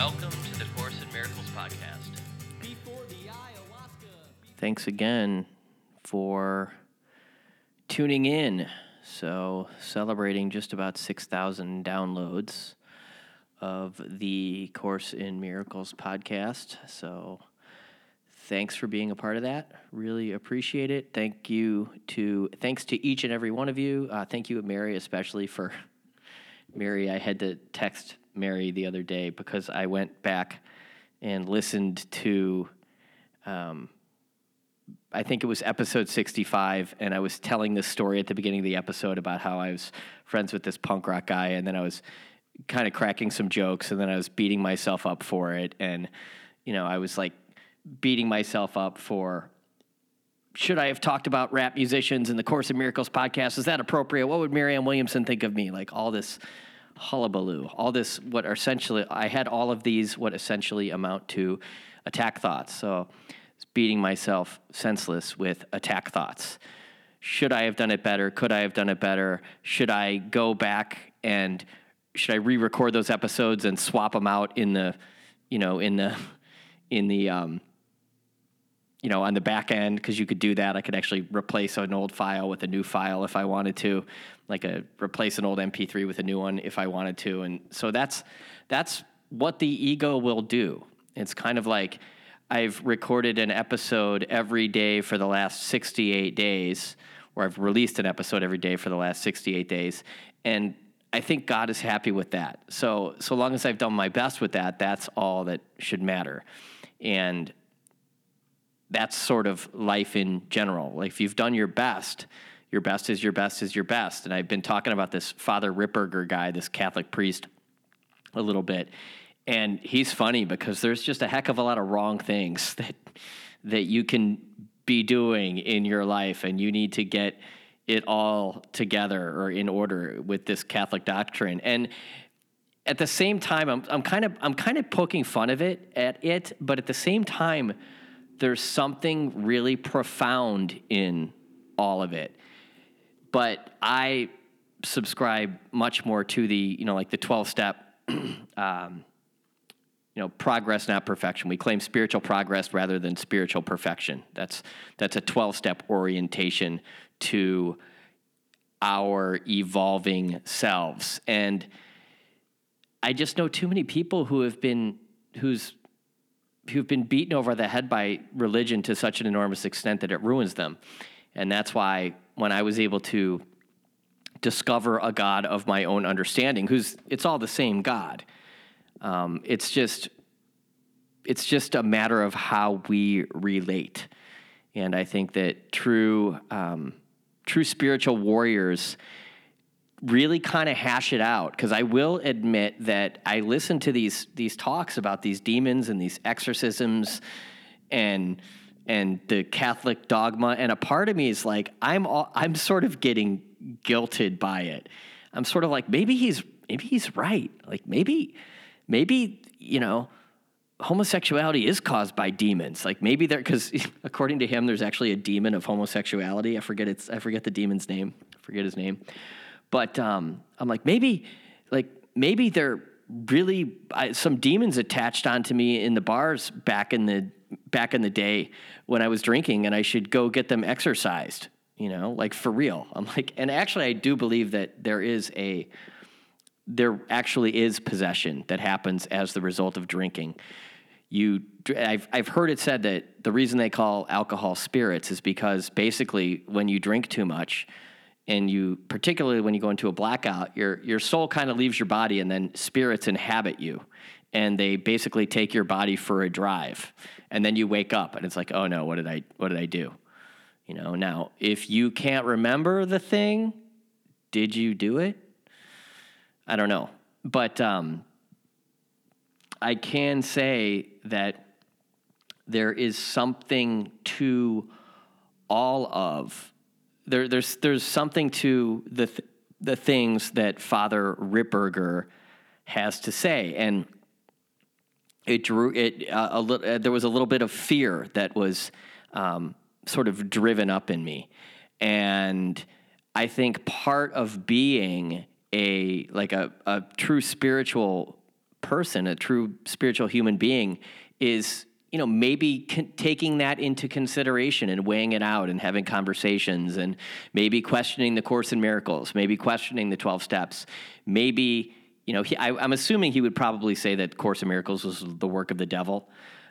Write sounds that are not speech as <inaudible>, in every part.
Welcome to the Course in Miracles podcast. Thanks again for tuning in. So, celebrating just about 6,000 downloads of the Course in Miracles podcast. So, thanks for being a part of that. Really appreciate it. Thank you to thanks to each and every one of you. Uh, thank you, Mary, especially for Mary. I had to text Mary the other day because I went back and listened to. Um, I think it was episode 65, and I was telling this story at the beginning of the episode about how I was friends with this punk rock guy, and then I was kind of cracking some jokes, and then I was beating myself up for it. And, you know, I was like beating myself up for should I have talked about rap musicians in the Course of Miracles podcast? Is that appropriate? What would Marianne Williamson think of me? Like all this hullabaloo, all this, what essentially, I had all of these, what essentially amount to attack thoughts. So, beating myself senseless with attack thoughts. Should I have done it better? Could I have done it better? Should I go back and should I re-record those episodes and swap them out in the, you know, in the, <laughs> in the, um, you know, on the back end because you could do that. I could actually replace an old file with a new file if I wanted to, like a replace an old MP3 with a new one if I wanted to. And so that's that's what the ego will do. It's kind of like I've recorded an episode every day for the last 68 days, or I've released an episode every day for the last 68 days, and I think God is happy with that. So so long as I've done my best with that, that's all that should matter. And that's sort of life in general. Like if you've done your best, your best is your best is your best. And I've been talking about this Father Ripperger guy, this Catholic priest, a little bit. And he's funny because there's just a heck of a lot of wrong things <laughs> that that you can be doing in your life and you need to get it all together or in order with this Catholic doctrine. And at the same time, I'm, I'm kind of I'm kind of poking fun of it at it, but at the same time, there's something really profound in all of it. But I subscribe much more to the, you know, like the 12 step, <clears throat> um, you know, progress, not perfection. We claim spiritual progress rather than spiritual perfection. That's, that's a 12 step orientation to our evolving selves. And I just know too many people who have been, whose who've been beaten over the head by religion to such an enormous extent that it ruins them. And that's why when I was able to discover a God of my own understanding, who's it's all the same God. Um, it's just it's just a matter of how we relate, and I think that true um, true spiritual warriors really kind of hash it out because I will admit that I listen to these these talks about these demons and these exorcisms and and the Catholic dogma and a part of me is like I'm all, I'm sort of getting guilted by it. I'm sort of like maybe he's maybe he's right. Like maybe maybe you know homosexuality is caused by demons. Like maybe there because <laughs> according to him there's actually a demon of homosexuality. I forget it's I forget the demon's name. I forget his name. But um, I'm like, maybe, like, maybe they're really I, some demons attached onto me in the bars back in the back in the day when I was drinking, and I should go get them exorcised. You know, like for real. I'm like, and actually, I do believe that there is a there actually is possession that happens as the result of drinking. You, I've, I've heard it said that the reason they call alcohol spirits is because basically when you drink too much, and you particularly when you go into a blackout your your soul kind of leaves your body and then spirits inhabit you. And they basically take your body for a drive. And then you wake up and it's like oh no what did i what did i do? You know now if you can't remember the thing did you do it? I don't know. But um, i can say that there is something to all of there, there's there's something to the th- the things that Father Ripperger has to say, and it drew it uh, a little. Uh, there was a little bit of fear that was um, sort of driven up in me, and I think part of being a like a, a true spiritual person, a true spiritual human being, is you know maybe con- taking that into consideration and weighing it out and having conversations and maybe questioning the course in miracles maybe questioning the 12 steps maybe you know he, I, am assuming he would probably say that course in miracles was the work of the devil.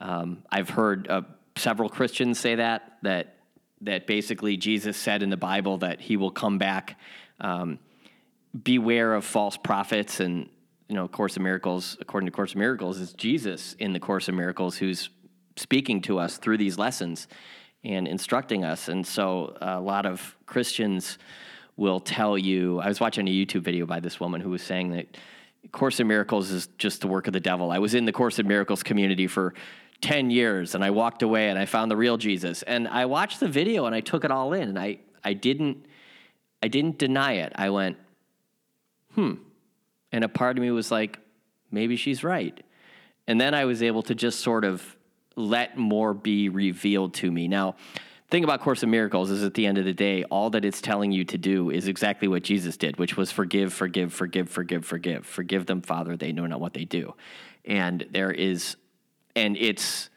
Um, i've heard uh, several christians say that that that basically jesus said in the bible that he will come back um, beware of false prophets and you know course of miracles according to course of miracles is jesus in the course of miracles who's speaking to us through these lessons and instructing us. And so a lot of Christians will tell you. I was watching a YouTube video by this woman who was saying that Course in Miracles is just the work of the devil. I was in the Course in Miracles community for 10 years and I walked away and I found the real Jesus. And I watched the video and I took it all in and I, I didn't I didn't deny it. I went, hmm. And a part of me was like, maybe she's right. And then I was able to just sort of let more be revealed to me. Now, thing about Course of Miracles is at the end of the day, all that it's telling you to do is exactly what Jesus did, which was forgive, forgive, forgive, forgive, forgive. Forgive them, Father, they know not what they do. And there is, and it's,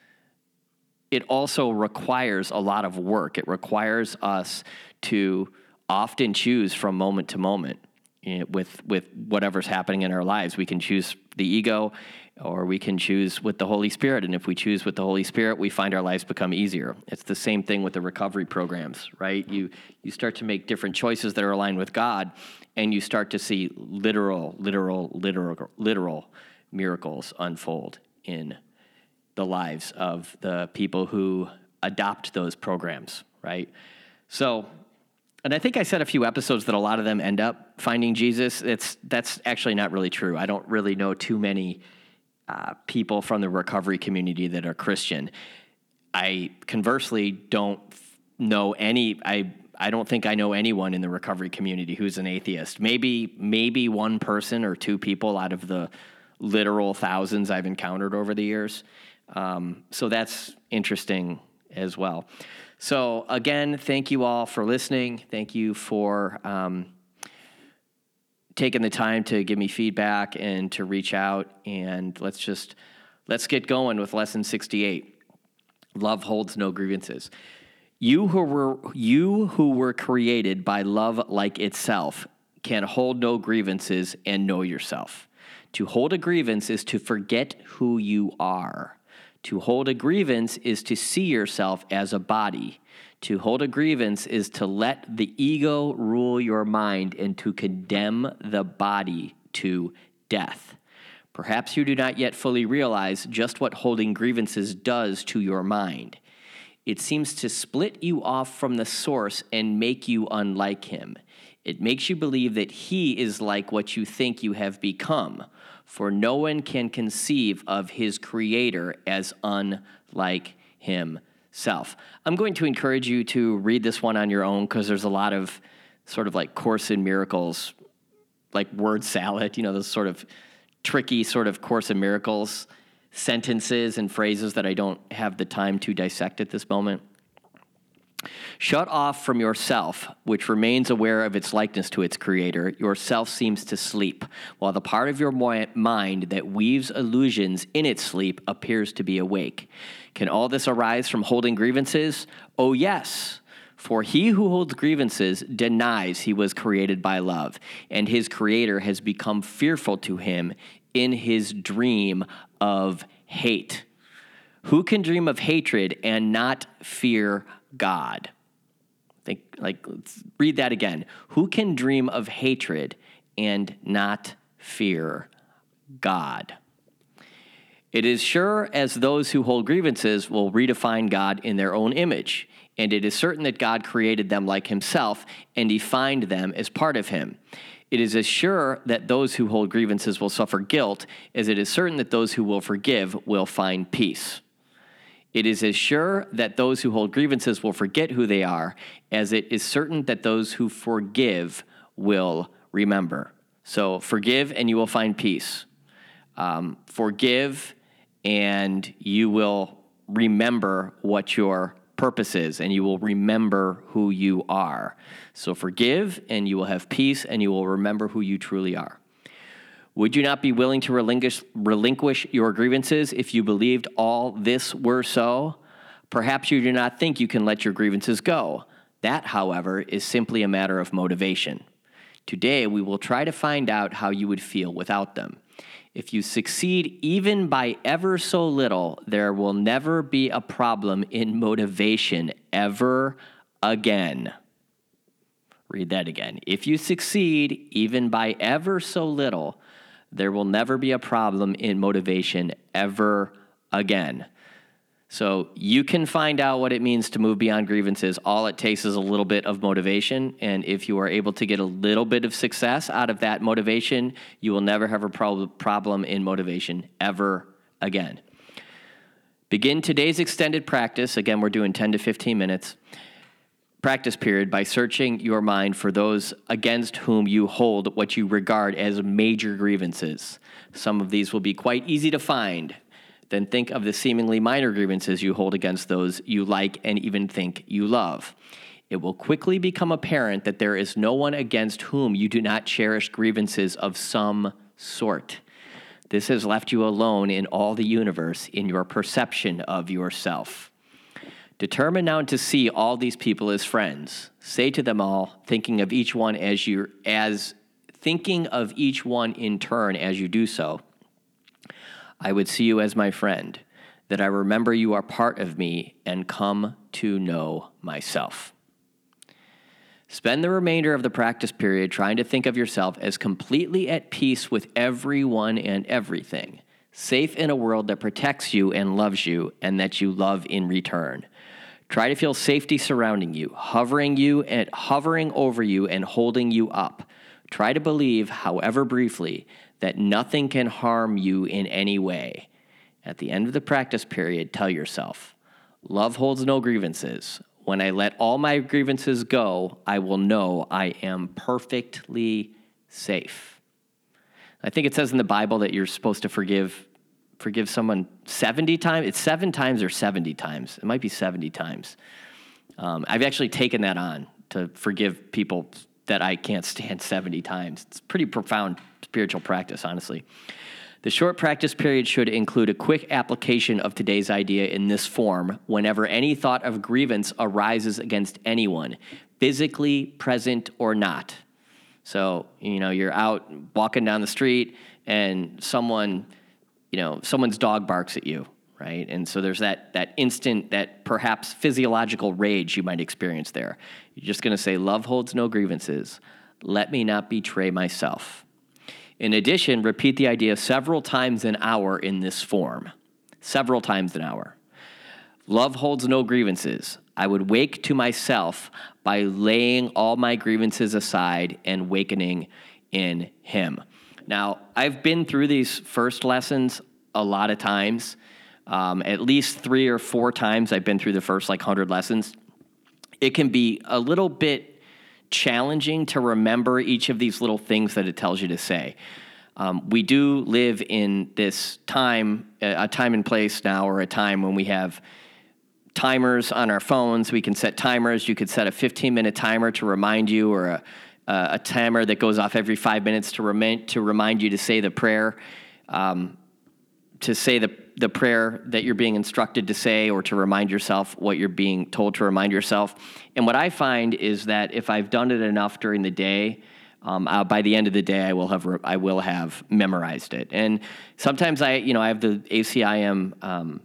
it also requires a lot of work. It requires us to often choose from moment to moment eh, with with whatever's happening in our lives. We can choose the ego or we can choose with the Holy Spirit. And if we choose with the Holy Spirit, we find our lives become easier. It's the same thing with the recovery programs, right? You you start to make different choices that are aligned with God, and you start to see literal, literal, literal, literal miracles unfold in the lives of the people who adopt those programs, right? So and I think I said a few episodes that a lot of them end up finding Jesus. It's that's actually not really true. I don't really know too many uh, people from the recovery community that are Christian. I conversely don't know any. I I don't think I know anyone in the recovery community who's an atheist. Maybe maybe one person or two people out of the literal thousands I've encountered over the years. Um, so that's interesting as well. So again, thank you all for listening. Thank you for. Um, taking the time to give me feedback and to reach out and let's just let's get going with lesson 68 love holds no grievances. You who were you who were created by love like itself can hold no grievances and know yourself. To hold a grievance is to forget who you are. To hold a grievance is to see yourself as a body to hold a grievance is to let the ego rule your mind and to condemn the body to death. Perhaps you do not yet fully realize just what holding grievances does to your mind. It seems to split you off from the source and make you unlike him. It makes you believe that he is like what you think you have become, for no one can conceive of his creator as unlike him self. I'm going to encourage you to read this one on your own because there's a lot of sort of like Course in Miracles, like word salad, you know, those sort of tricky sort of Course in Miracles sentences and phrases that I don't have the time to dissect at this moment. Shut off from yourself, which remains aware of its likeness to its creator, yourself seems to sleep, while the part of your mind that weaves illusions in its sleep appears to be awake. Can all this arise from holding grievances? Oh, yes. For he who holds grievances denies he was created by love, and his creator has become fearful to him in his dream of hate. Who can dream of hatred and not fear God? Think like let's read that again. Who can dream of hatred and not fear God? It is sure as those who hold grievances will redefine God in their own image, and it is certain that God created them like himself and defined them as part of him. It is as sure that those who hold grievances will suffer guilt as it is certain that those who will forgive will find peace. It is as sure that those who hold grievances will forget who they are as it is certain that those who forgive will remember. So forgive and you will find peace. Um, forgive and you will remember what your purpose is and you will remember who you are. So forgive and you will have peace and you will remember who you truly are. Would you not be willing to relinquish, relinquish your grievances if you believed all this were so? Perhaps you do not think you can let your grievances go. That, however, is simply a matter of motivation. Today, we will try to find out how you would feel without them. If you succeed even by ever so little, there will never be a problem in motivation ever again. Read that again. If you succeed even by ever so little, there will never be a problem in motivation ever again. So you can find out what it means to move beyond grievances. All it takes is a little bit of motivation. And if you are able to get a little bit of success out of that motivation, you will never have a pro- problem in motivation ever again. Begin today's extended practice. Again, we're doing 10 to 15 minutes practice period by searching your mind for those against whom you hold what you regard as major grievances. Some of these will be quite easy to find. Then think of the seemingly minor grievances you hold against those you like and even think you love. It will quickly become apparent that there is no one against whom you do not cherish grievances of some sort. This has left you alone in all the universe in your perception of yourself. Determine now to see all these people as friends. Say to them all, thinking of each one as you as thinking of each one in turn as you do so. I would see you as my friend, that I remember you are part of me and come to know myself. Spend the remainder of the practice period trying to think of yourself as completely at peace with everyone and everything, safe in a world that protects you and loves you, and that you love in return. Try to feel safety surrounding you, hovering you and hovering over you and holding you up. Try to believe, however briefly, that nothing can harm you in any way. At the end of the practice period, tell yourself, love holds no grievances. When I let all my grievances go, I will know I am perfectly safe. I think it says in the Bible that you're supposed to forgive forgive someone 70 times. It's seven times or 70 times. It might be 70 times. Um, I've actually taken that on to forgive people that I can't stand <laughs> 70 times. It's pretty profound spiritual practice, honestly. The short practice period should include a quick application of today's idea in this form whenever any thought of grievance arises against anyone, physically present or not. So, you know, you're out walking down the street and someone you know, someone's dog barks at you, right? And so there's that that instant, that perhaps physiological rage you might experience there. You're just going to say, "Love holds no grievances. Let me not betray myself." In addition, repeat the idea several times an hour in this form. Several times an hour. Love holds no grievances. I would wake to myself by laying all my grievances aside and wakening in Him. Now, I've been through these first lessons a lot of times. Um, at least three or four times I've been through the first like 100 lessons. It can be a little bit challenging to remember each of these little things that it tells you to say. Um, we do live in this time, a time and place now, or a time when we have timers on our phones. We can set timers. You could set a 15 minute timer to remind you, or a, uh, a timer that goes off every five minutes to remind to remind you to say the prayer, um, to say the the prayer that you're being instructed to say, or to remind yourself what you're being told to remind yourself. And what I find is that if I've done it enough during the day. Um, uh, by the end of the day, I will have re- I will have memorized it. And sometimes I, you know, I have the ACIM um,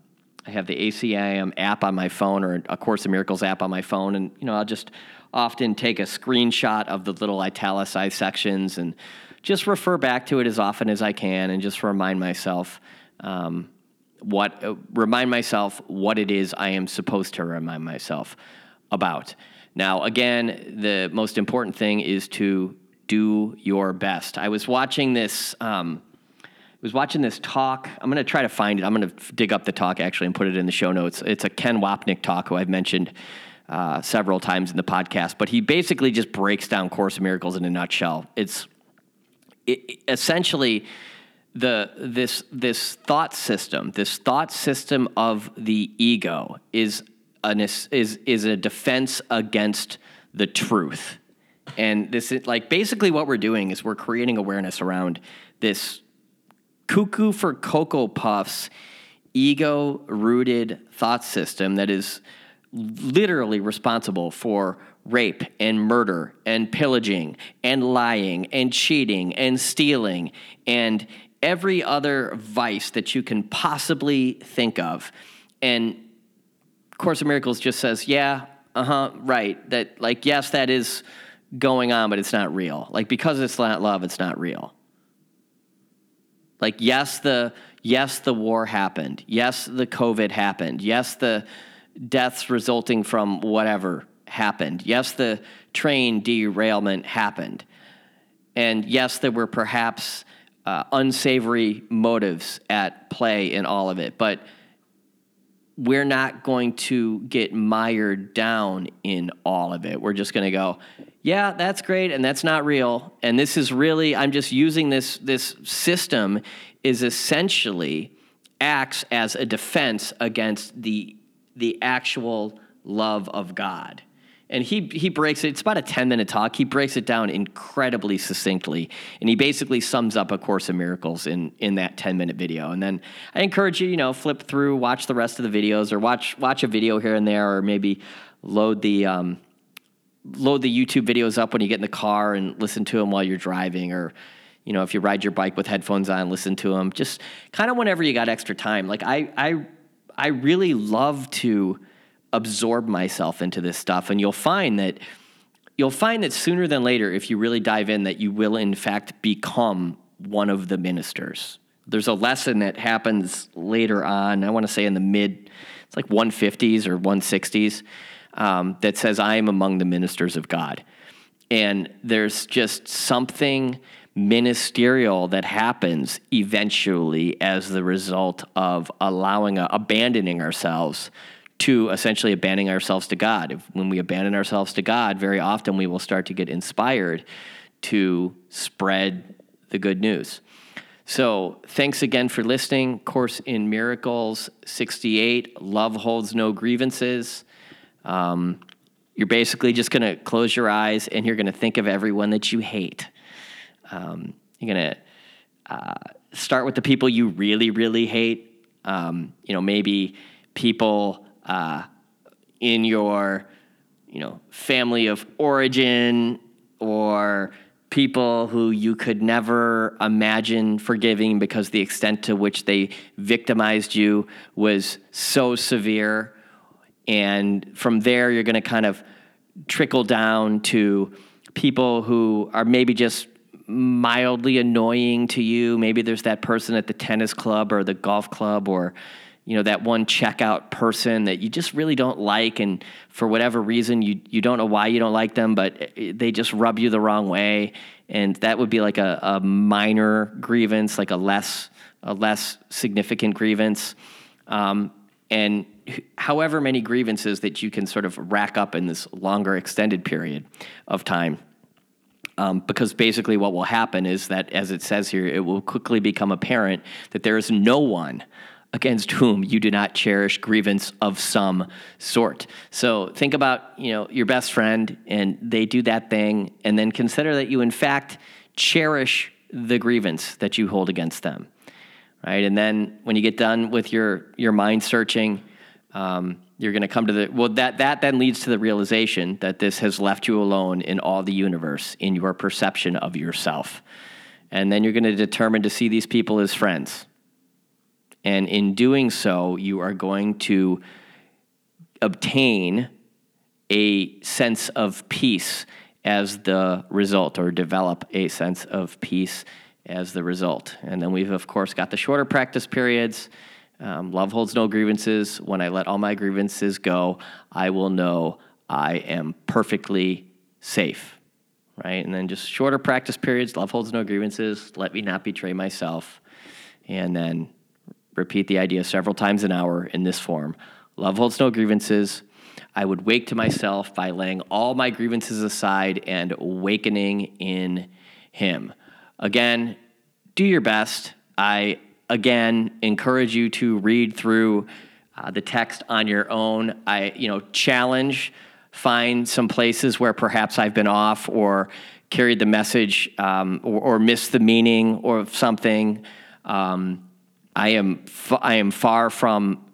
I have the ACIM app on my phone or a Course in Miracles app on my phone, and you know I'll just often take a screenshot of the little italicized sections and just refer back to it as often as I can and just remind myself um, what uh, remind myself what it is I am supposed to remind myself about. Now, again, the most important thing is to do your best. I was watching this. Um, I was watching this talk. I'm going to try to find it. I'm going to dig up the talk actually and put it in the show notes. It's a Ken Wapnick talk who I've mentioned uh, several times in the podcast, but he basically just breaks down Course in Miracles in a nutshell. It's it, essentially the this this thought system, this thought system of the ego is an is is a defense against the truth. And this is like basically what we're doing is we're creating awareness around this cuckoo for Cocoa Puffs ego rooted thought system that is literally responsible for rape and murder and pillaging and lying and cheating and stealing and every other vice that you can possibly think of. And Course of Miracles just says, yeah, uh huh, right. That, like, yes, that is going on, but it's not real. Like, because it's not love, it's not real. Like, yes, the yes, the war happened. Yes, the COVID happened. Yes, the deaths resulting from whatever happened. Yes, the train derailment happened. And yes, there were perhaps uh, unsavory motives at play in all of it, but we're not going to get mired down in all of it. We're just going to go, yeah, that's great, and that's not real. And this is really, I'm just using this this system is essentially acts as a defense against the the actual love of God. And he he breaks it. It's about a ten minute talk. He breaks it down incredibly succinctly, and he basically sums up a course of miracles in in that ten minute video. And then I encourage you, you know, flip through, watch the rest of the videos, or watch watch a video here and there, or maybe load the um, load the YouTube videos up when you get in the car and listen to them while you're driving, or you know, if you ride your bike with headphones on, listen to them. Just kind of whenever you got extra time. Like I I I really love to absorb myself into this stuff and you'll find that you'll find that sooner than later if you really dive in that you will in fact become one of the ministers. There's a lesson that happens later on i want to say in the mid it's like 150s or 160s um, that says i am among the ministers of god. And there's just something ministerial that happens eventually as the result of allowing a, abandoning ourselves to essentially abandoning ourselves to God. If, when we abandon ourselves to God, very often we will start to get inspired to spread the good news. So, thanks again for listening. Course in Miracles 68 Love Holds No Grievances. Um, you're basically just going to close your eyes and you're going to think of everyone that you hate. Um, you're to uh, start with the people you really, really hate. Um, you know, maybe people uh, in your you know family of origin or people who you could never imagine forgiving because the extent to which they victimized you was so severe and from there you're going to kind of trickle down to people who are maybe just mildly annoying to you. Maybe there's that person at the tennis club or the golf club or you know that one checkout person that you just really don't like and for whatever reason you you don't know why you don't like them but they just rub you the wrong way. And that would be like a, a minor grievance like a less a less significant grievance. Um, and however many grievances that you can sort of rack up in this longer extended period of time um, because basically what will happen is that as it says here it will quickly become apparent that there is no one against whom you do not cherish grievance of some sort. So think about, you know, your best friend and they do that thing and then consider that you in fact cherish the grievance that you hold against them. Right? And then when you get done with your your mind searching, um, you're going to come to the well that that then leads to the realization that this has left you alone in all the universe in your perception of yourself. And then you're going to determine to see these people as friends and in doing so, you are going to obtain a sense of peace as the result, or develop a sense of peace as the result. And then we've, of course, got the shorter practice periods. Um, love holds no grievances. When I let all my grievances go, I will know I am perfectly safe. Right? And then just shorter practice periods. Love holds no grievances. Let me not betray myself. And then repeat the idea several times an hour in this form. Love holds no grievances. I would wake to myself by laying all my grievances aside and awakening in Him. Again, do your best. I again encourage you to read through uh, the text on your own. I, you know, challenge, find some places where perhaps I've been off or carried the message um, or, or, missed the meaning or something. Um, I am f- I am far from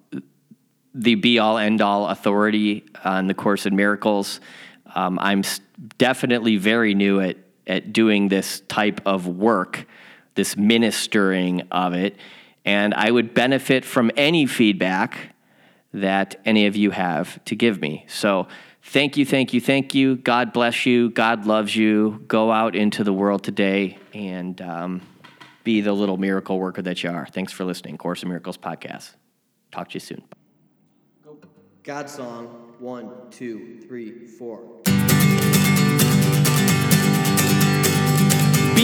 the be all end all authority on the Course in Miracles. Um, I'm definitely very new at at doing this type of work, this ministering of it, and I would benefit from any feedback that any of you have to give me. So thank you, thank you, thank you. God bless you. God loves you. Go out into the world today and um, be the little miracle worker that you are. Thanks for listening. Course of Miracles podcast. Talk to you soon. God song one, two, three, four.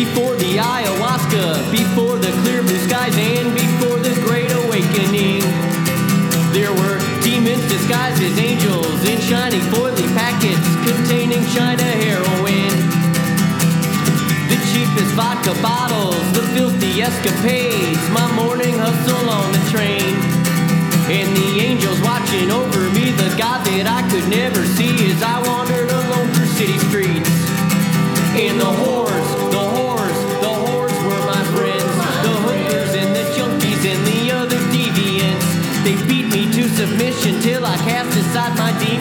Before the ayahuasca, before the clear blue skies, and before the great awakening, there were demons disguised as angels in shiny foily packets containing China heroin. The cheapest vodka bottles, the filthy escapades, my morning hustle on the train. And the angels watching over me, the God that I could never see as I wandered I cast aside my demons,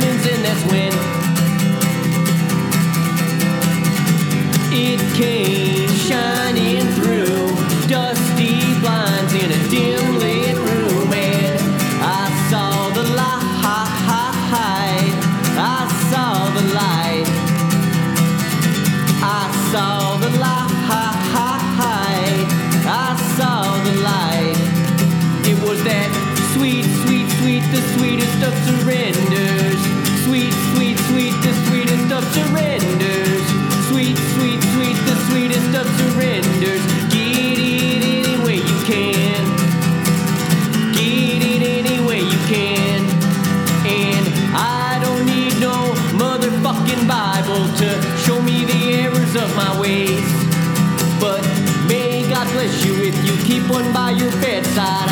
your